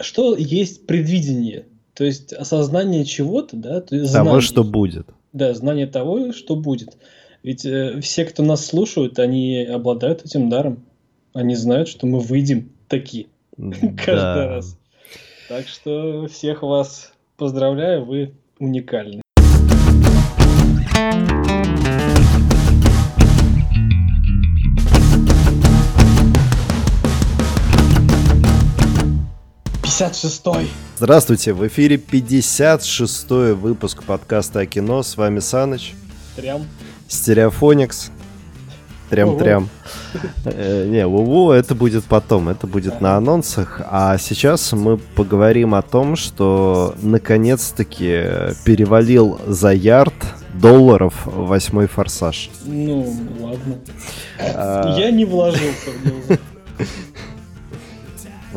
что есть предвидение? То есть осознание чего-то, да? То есть Того, что будет. Да, знание того, что будет. Ведь э, все, кто нас слушают, они обладают этим даром. Они знают, что мы выйдем такие каждый раз. Так что всех вас поздравляю, вы уникальны. Пятьдесят шестой. Здравствуйте, в эфире 56-й выпуск подкаста о кино. С вами Саныч. Трям. Стереофоникс. Трям-трям. Э, не, УВУ это будет потом, это будет на анонсах. А сейчас мы поговорим о том, что наконец-таки перевалил за ярд долларов восьмой форсаж. Ну, ладно. А... Я не вложился в него.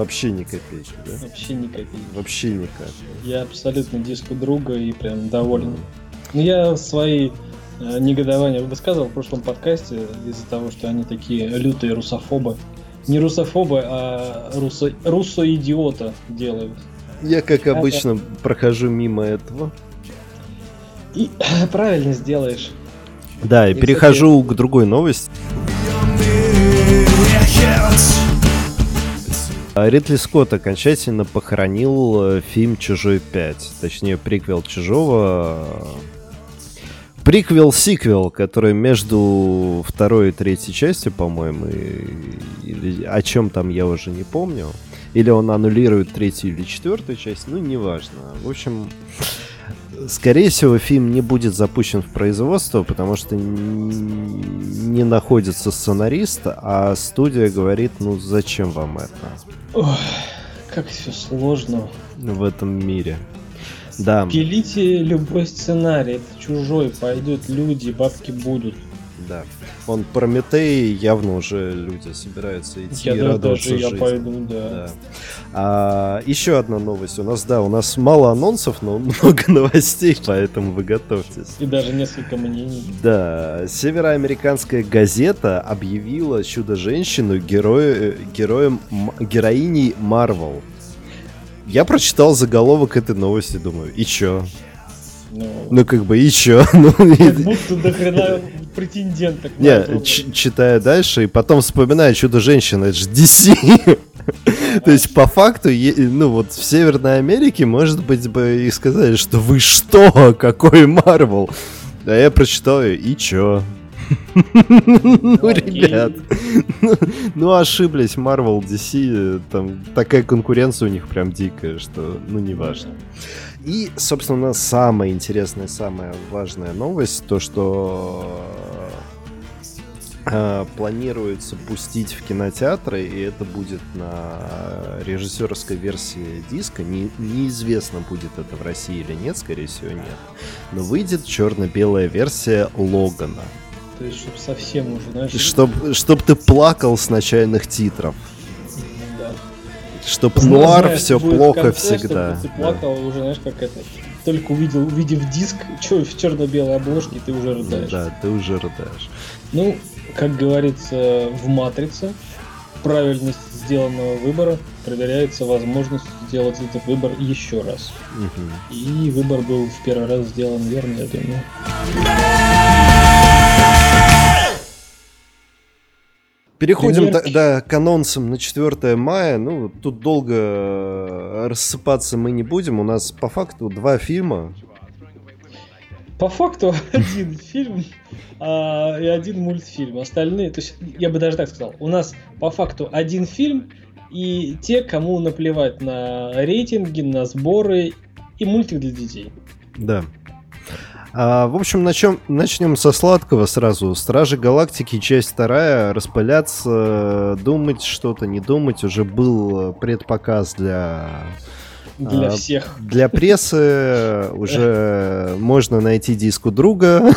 Вообще ни копейки, да? Вообще ни копейки. Вообще ни капли. Я абсолютно диску друга и прям доволен. Ну, я свои э, негодования высказывал в прошлом подкасте из-за того, что они такие лютые русофобы. Не русофобы, а русо... руссо-идиота делают. Я, как обычно, это... прохожу мимо этого. И правильно сделаешь. Да, и, и перехожу кстати... к другой новости. А Ридли Скотт окончательно похоронил э, фильм «Чужой 5». Точнее, приквел «Чужого». Приквел-сиквел, который между второй и третьей частью, по-моему, о чем там я уже не помню. Или он аннулирует третью или четвертую часть, ну, неважно. В общем, Скорее всего, фильм не будет запущен в производство, потому что не находится сценарист, а студия говорит, ну зачем вам это? Ох, как все сложно. В этом мире. Да. Пилите любой сценарий, это чужой, пойдет люди, бабки будут. Да. Он Прометей явно уже люди собираются идти я, и радоваться даже жизни. Я пойду, да. да. А, еще одна новость. У нас, да, у нас мало анонсов, но много новостей, поэтому вы готовьтесь. И даже несколько мнений. Да. Североамериканская газета объявила Чудо-женщину героя, героем, героиней Марвел. Я прочитал заголовок этой новости, думаю, и чё? Ну, ну как бы и чё? Ну, как будто до хрена претенденток. Не, читая дальше, и потом вспоминаю Чудо-женщина, это же DC. То есть, по факту, ну вот в Северной Америке, может быть, бы и сказали, что вы что, какой Марвел? А я прочитал ее, и чё? Ну, ребят, ну ошиблись, Marvel, DC, там такая конкуренция у них прям дикая, что, ну, не важно. И, собственно, самая интересная, самая важная новость, то, что э, планируется пустить в кинотеатры, и это будет на режиссерской версии диска. Не, неизвестно, будет это в России или нет, скорее всего, нет. Но выйдет черно-белая версия Логана. То есть, чтобы совсем уже, знаешь... Чтоб, чтоб ты плакал с начальных титров. Чтоб нуар все плохо конце, всегда. Ты плакал да. уже, знаешь, как это. Только увидел, увидев диск, что в черно-белой обложке, ты уже рыдаешь. Да, ты уже рыдаешь. Ну, как говорится в Матрице, правильность сделанного выбора проверяется возможность сделать этот выбор еще раз. Угу. И выбор был в первый раз сделан верно, я думаю. Переходим тогда к анонсам на 4 мая. Ну, тут долго э, рассыпаться мы не будем. У нас по факту два фильма. По факту один фильм а, и один мультфильм. Остальные, то есть я бы даже так сказал, у нас по факту один фильм и те, кому наплевать на рейтинги, на сборы и мультик для детей. Да. А, в общем, начнем, начнем со сладкого сразу. Стражи Галактики, часть вторая. Распыляться, думать что-то, не думать. Уже был предпоказ для... Для а, всех. Для прессы. Уже можно найти диску друга.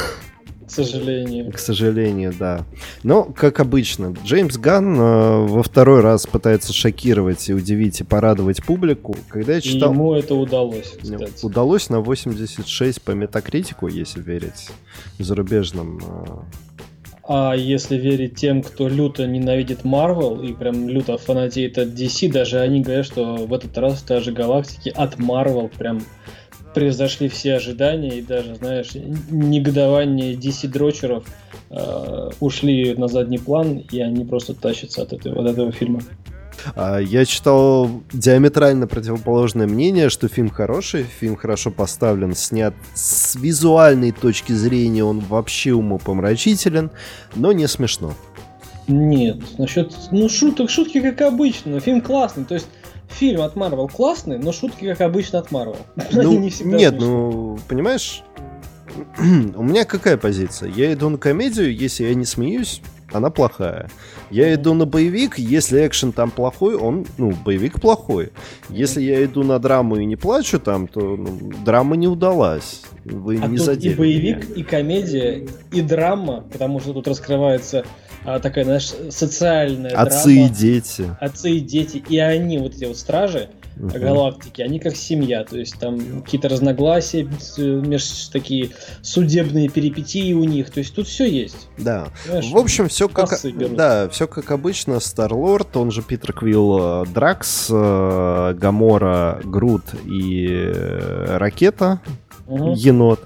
Сожалению. К сожалению, да. Но, как обычно, Джеймс Ганн э, во второй раз пытается шокировать и удивить и порадовать публику. Когда я читал... И ему это удалось, кстати. Удалось на 86 по метакритику, если верить зарубежным А если верить тем, кто люто ненавидит Марвел и прям люто фанатеет от DC, даже они говорят, что в этот раз Стражи Галактики от Марвел прям превзошли все ожидания и даже, знаешь, негодование DC-дрочеров э, ушли на задний план, и они просто тащатся от этого, от этого фильма. А, я читал диаметрально противоположное мнение, что фильм хороший, фильм хорошо поставлен, снят с визуальной точки зрения, он вообще умопомрачителен, но не смешно. Нет, насчет, ну шуток, шутки как обычно, фильм классный, то есть фильм от Marvel классный, но шутки как обычно от Marvel. Ну, не нет, ну, понимаешь, у меня какая позиция? Я иду на комедию, если я не смеюсь, она плохая. Я иду на боевик, если экшен там плохой, он, ну, боевик плохой. Если я иду на драму и не плачу там, то ну, драма не удалась. Вы а не тут задели и боевик, меня. и комедия, и драма, потому что тут раскрывается а, такая, знаешь, социальная Отцы драма. и дети. Отцы и дети, и они, вот эти вот стражи, Мгм. галактики, они как семья, то есть там какие-то разногласия, с- меж такие судебные перипетии у них, то есть тут все есть. Да. Знаешь, В общем, все как, да, все как обычно. Старлорд, он же Питер Квилл, э, Дракс, э, Гамора, Грут и э, Ракета, Мгм. енот,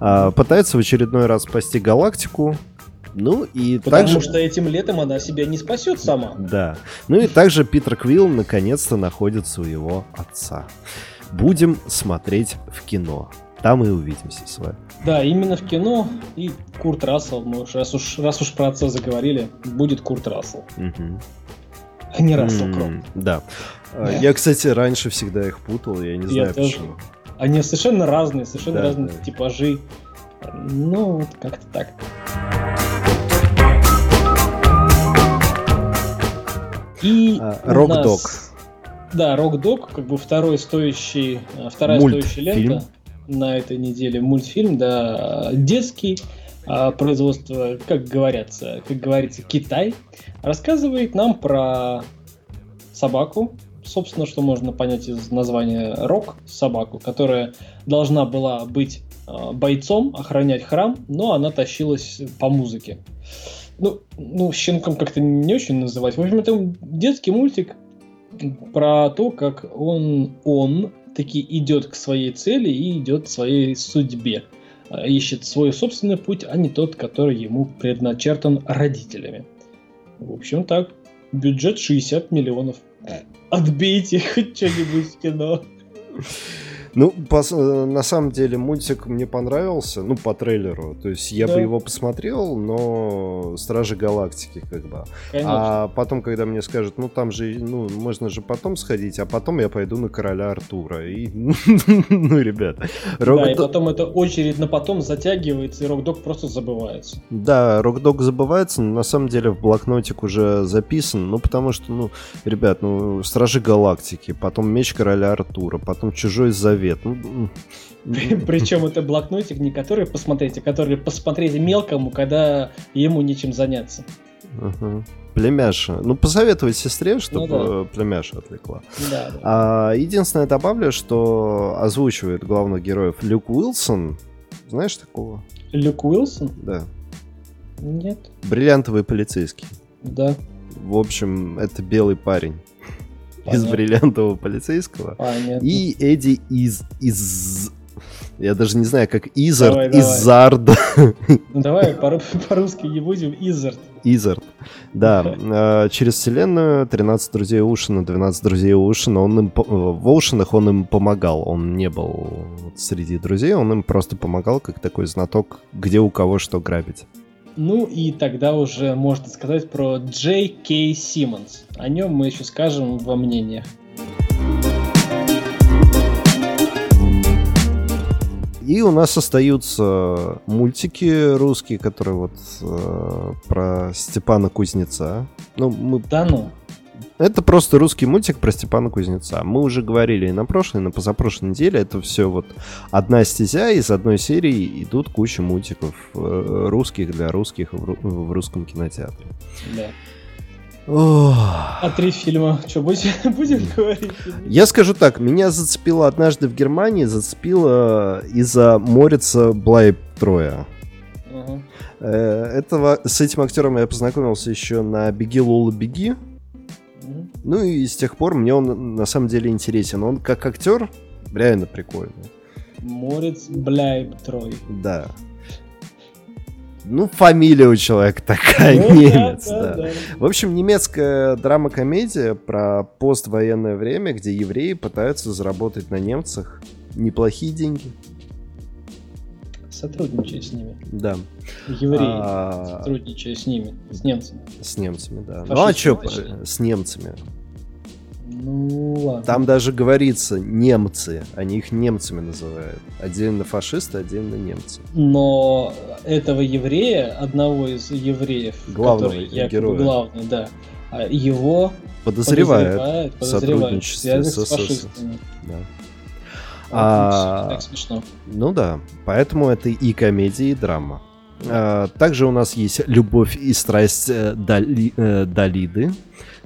а, пытается в очередной раз спасти галактику. Ну и Потому также... что этим летом она себя не спасет сама. Да. Ну и также Питер Квилл наконец-то находит своего отца. Будем смотреть в кино. Там и увидимся с вами. Да, именно в кино и Курт Рассел, мы уж, раз, уж, раз уж про отца заговорили, будет Курт Рассел, Мгм. а не Рассел Кроу. Да. А, Да. Я, кстати, раньше всегда их путал, я не Я знаю тоже. почему. Они совершенно разные, совершенно Да, разные да. типажи. Ну, вот как-то так. И А, нас- Dog. Да, Рок Дог, как бы второй стоящий, а, вторая Мультфильм. стоящая лента на этой неделе. Мультфильм, да, детский, а, производство, как говорится, как говорится, Китай, рассказывает нам про собаку, собственно, что можно понять из названия Рок, собаку, которая должна была быть а, бойцом, охранять храм, но она тащилась по музыке. Ну, ну, щенком как-то не очень называть. В общем, это детский мультик про то, как он, он таки идет к своей цели и идет к своей судьбе. А, Ищет свой собственный путь, а не тот, который ему предначертан родителями. В общем, так. Бюджет 60 миллионов. Отбейте хоть что-нибудь в кино. Ну, пос- э, на самом деле, мультик мне понравился, ну, по трейлеру. То есть я Да. бы его посмотрел, но Стражи Галактики, как бы. Конечно. А потом, когда мне скажут, ну, там же, ну, можно же потом сходить, а потом я пойду на Короля Артура. И, ну, ребята, Рок да, и потом эта очередь на потом затягивается, и Рок-Дог просто забывается. Да, Рокдог забывается, но на самом деле в блокнотик уже записан, ну потому что, ну, ребят, ну, Стражи Галактики, потом Меч Короля Артура, потом Чужой Завет. Ну, м, м, Причем это блокнотик не который посмотреть, а который посмотреть мелкому, когда ему нечем заняться. ага. Племяша. Ну, посоветовать сестре, чтобы Ну племяша отвлекла. Да, да. А, единственное, добавлю, что озвучивает главных героев Люк Уилсон. Знаешь такого? Люк Уилсон? Да. Нет. Бриллиантовый полицейский. Да. В общем, это белый парень из бриллиантового полицейского. Понятно. И Эдди из... из... Я даже не знаю, как Изард, Давай, давай. Изард, Ну давай по- по-русски не будем. Изард. Изард. Да, э, через вселенную 13 друзей Ушина, 12 друзей Ушина, он им, э, в Ушинах он им помогал, он не был среди друзей, он им просто помогал, как такой знаток, где у кого что грабить. Ну и тогда уже можно сказать про Джей Кей Симмонс. О нем мы еще скажем во мнениях. И у нас остаются мультики русские, которые вот э, про Степана Кузнеца. Ну, мы Да ну. Это просто русский мультик про Степана Кузнеца. Мы уже говорили и на прошлой, и на позапрошлой неделе. Это все вот одна стезя, из одной серии идут куча мультиков э, русских для русских в, ру- в русском кинотеатре. Да. Ох. А три фильма, что, будем, будем говорить? Я скажу так, меня зацепило однажды в Германии, зацепило из-за Морица Блайб Троя. Э, этого, с этим актером я познакомился еще на «Беги, Лола, беги». Ну и с тех пор мне он на самом деле интересен. Он как актер реально прикольный. Морец Бляйб Трой. Да. Ну, фамилия у человека такая, Ну немец, да, да. да. В общем, немецкая драма-комедия про поствоенное время, где евреи пытаются заработать на немцах неплохие деньги. Сотрудничая с ними. Да. Евреи. А, Сотрудничая с ними, с немцами. С немцами, да. Фашисты Ну а что с немцами? Ну ладно. Там даже говорится немцы, они их немцами называют. Отдельно фашисты, отдельно немцы. Но этого еврея, одного из евреев, Главного который якобы главный, да, а его Подозревают. подозревают, подозревают в сотрудничестве с с фашистами. Да. А, Так смешно. Ну да, поэтому это и комедия, и драма. А, также у нас есть «Любовь и страсть э, Дали- э, Далиды».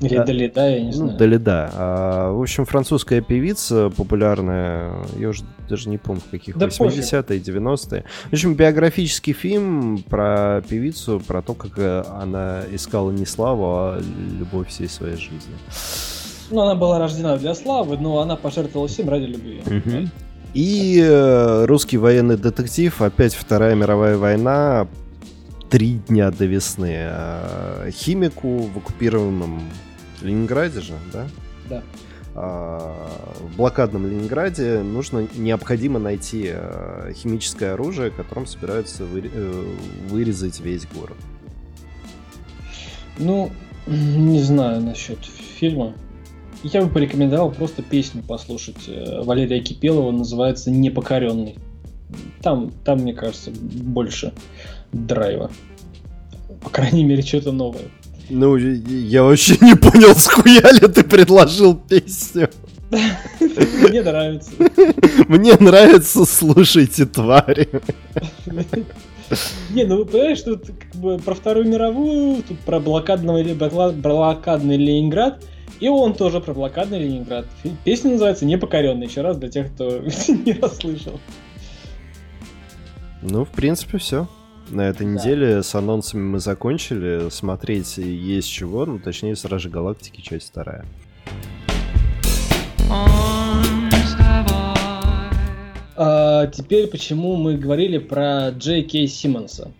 Или да. Далида, я не Ну, знаю. Далида. А, в общем, французская певица популярная, я уже даже не помню, в каких, Да 80-е, 90-е. В общем, биографический фильм про певицу, про то, как э, она искала не славу, а любовь всей своей жизни. Ну, она была рождена для славы, но она пожертвовала всем ради любви. Мгм. И э, русский военный детектив, опять Вторая мировая война, три дня до весны. А, химику в оккупированном Ленинграде же, да? Да. А, в блокадном Ленинграде нужно необходимо найти э, химическое оружие, которым собираются выре- э, вырезать весь город. Ну, не знаю насчет фильма. Я бы порекомендовал просто песню послушать э, Валерия Кипелова, называется «Непокоренный». Там, там, мне кажется, больше драйва. По крайней мере, что-то новое. Ну, я- вообще не понял, схуя ли ты предложил песню. Мне нравится. Мне нравится «Слушайте, твари». Не, ну что тут как бы про Вторую мировую, тут про бла- блокадный Ленинград, и он тоже про блокадный Ленинград. Песня называется «Непокоренный», еще раз для тех, кто не расслышал. Ну, в принципе, все. На этой Да. неделе с анонсами мы закончили. Смотреть есть чего, ну, точнее, Стражи Галактики, часть вторая. А, теперь почему мы говорили про Джей Кей Симмонса.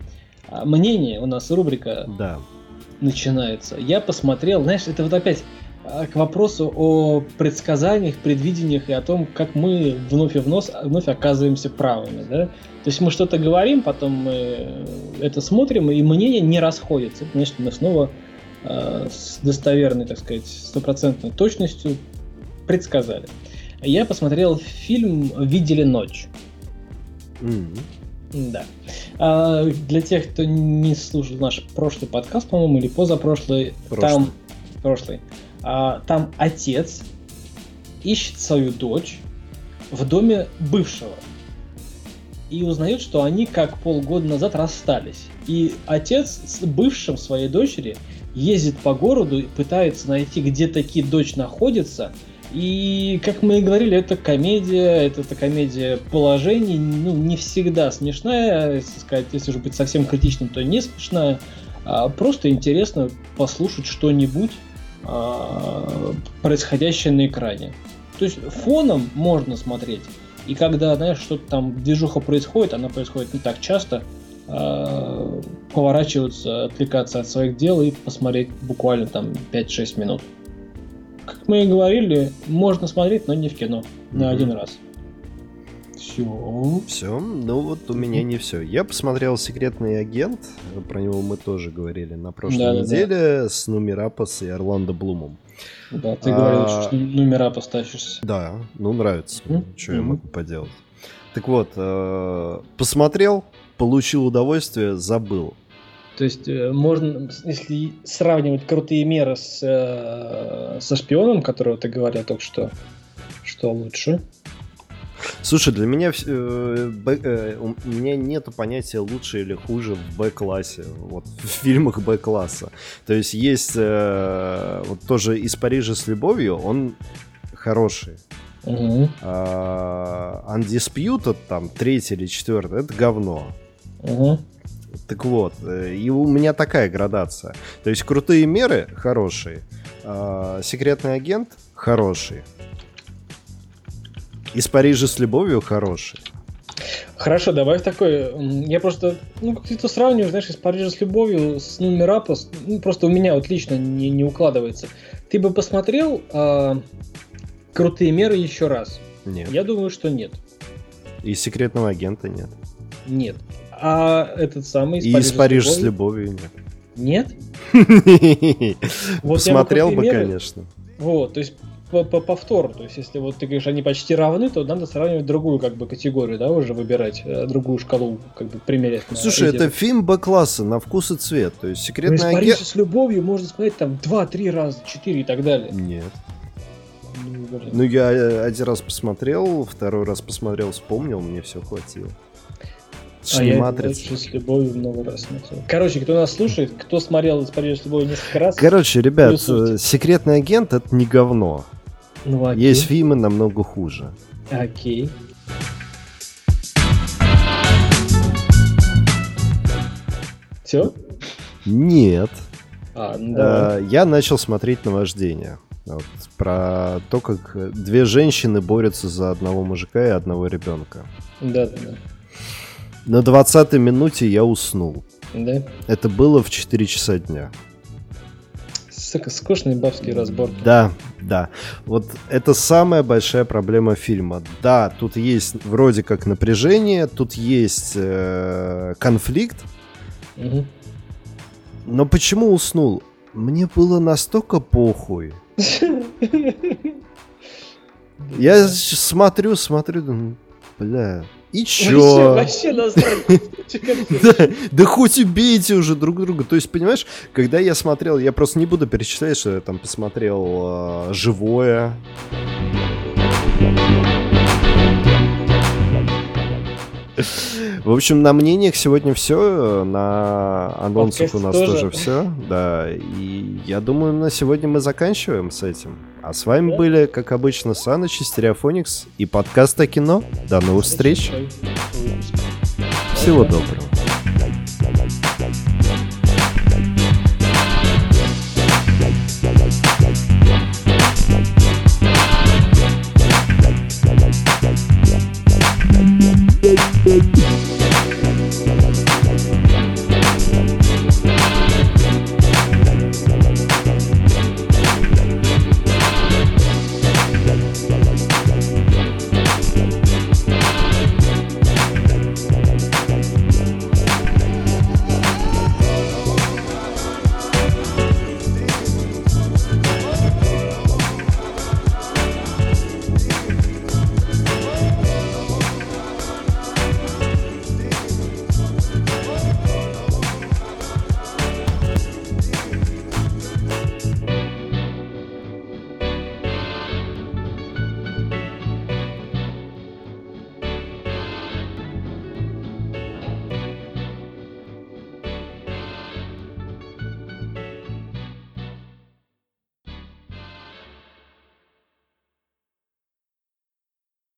А, мнение, у нас рубрика Да. начинается. Я посмотрел, знаешь, это вот опять к вопросу о предсказаниях, предвидениях и о том, как мы вновь и вновь, вновь оказываемся правыми, да? То есть мы что-то говорим, потом мы это смотрим, и мнения не расходятся. Конечно, мы снова а, с достоверной, так сказать, стопроцентной точностью предсказали. Я посмотрел фильм «Видели ночь». М. Да. А, для тех, кто не слушал наш прошлый подкаст, по-моему, или позапрошлый, Прошлый. там прошлый, а, там отец ищет свою дочь в доме бывшего и узнает, что они как полгода назад расстались. И отец с бывшим своей дочери ездит по городу и пытается найти, где таки дочь находится. И, как мы и говорили, это комедия, это, это комедия положений, ну, не всегда смешная, если сказать, если уже быть совсем критичным, то не смешная, а просто интересно послушать что-нибудь, а, происходящее на экране. То есть фоном можно смотреть, и когда, знаешь, что-то там движуха происходит, она происходит не так часто, а, поворачиваться, отвлекаться от своих дел и посмотреть буквально там 5-6 минут. Как мы и говорили, можно смотреть, но не в кино. На один раз. Все. Все, ну вот у меня не все. Я посмотрел «Секретный агент», про него мы тоже говорили на прошлой Да-да-да. неделе, с Нумерапос и Орландо Блумом. Да, ты А, говорил, что номера поставишься. Да, ну нравится. Мгм. Что я Мгм. могу поделать? Так вот, э, посмотрел, получил удовольствие, забыл. То есть э, можно, если сравнивать крутые меры с, э, со шпионом, которого ты говорил только что, что лучше? Слушай, для меня э, Б- э, у меня нету понятия лучше или хуже в Б-классе, вот в фильмах Б-класса. То есть есть э, вот тоже из Парижа с любовью, он хороший. Мгм. А, Undisputed, там, третий или четвертый, это говно. Мгм. Так вот, э, и у меня такая градация. То есть крутые меры хорошие, а, секретный агент хороший, из Парижа с любовью хороший. Хорошо, давай такой. Я просто, ну, как ты сравниваешь, знаешь, из Парижа с любовью с Нумерапа, ну, просто у меня вот лично не, не укладывается. Ты бы посмотрел а, крутые меры еще раз? Нет. Я думаю, что нет. И секретного агента нет. Нет. А этот самый из И Парижа из Парижа с любовью, с любовью нет? Нет? Посмотрел бы, конечно. Вот, то есть по, по повтору. То есть, если вот ты говоришь, они почти равны, то надо сравнивать другую как бы категорию, да, уже выбирать, э, другую шкалу, как бы примерять. Слушай, это фильм Б-класса на вкус и цвет. То есть секретная ну, агент... с любовью можно смотреть там два-три раза, четыре и так далее. Нет. Ну, ну, я э, один раз посмотрел, второй раз посмотрел, вспомнил, мне все хватило. А я матрица. с любовью много раз смотрел. Короче, кто нас слушает, кто смотрел из Парижа с любовью несколько раз. Короче, ребят, секретный агент это не говно. Ну, окей. Есть фильмы намного хуже. Окей. Все? Нет. А, ну, а, я начал смотреть наваждение. Вот, про то, как две женщины борются за одного мужика и одного ребенка. Да, да, да. На 20 минуте я уснул. Да? Это было в 4 часа дня. Скучные бабские разборки. Да, да. Вот это самая большая проблема фильма. Да, тут есть вроде как напряжение, тут есть э, конфликт. Угу. Но почему уснул? Мне было настолько похуй. Я смотрю, смотрю, думаю, бля, и чё? Вообще, вообще да, хоть убейте уже друг друга. То есть, понимаешь, когда я смотрел, я просто не буду перечислять, что я там посмотрел э, живое. В общем, на мнениях сегодня все, на анонсах Подкаст у нас тоже. тоже все, да. И я думаю, на сегодня мы заканчиваем с этим. А с вами да? были, как обычно, Саныч и Стереофоникс и подкаст о кино. До новых встреч. Всего доброго.